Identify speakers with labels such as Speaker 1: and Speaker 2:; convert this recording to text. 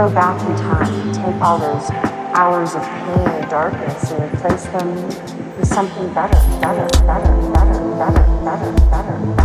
Speaker 1: go back in time, take all those hours of pain and darkness and replace them with something better, better, better, better, better, better, better. better.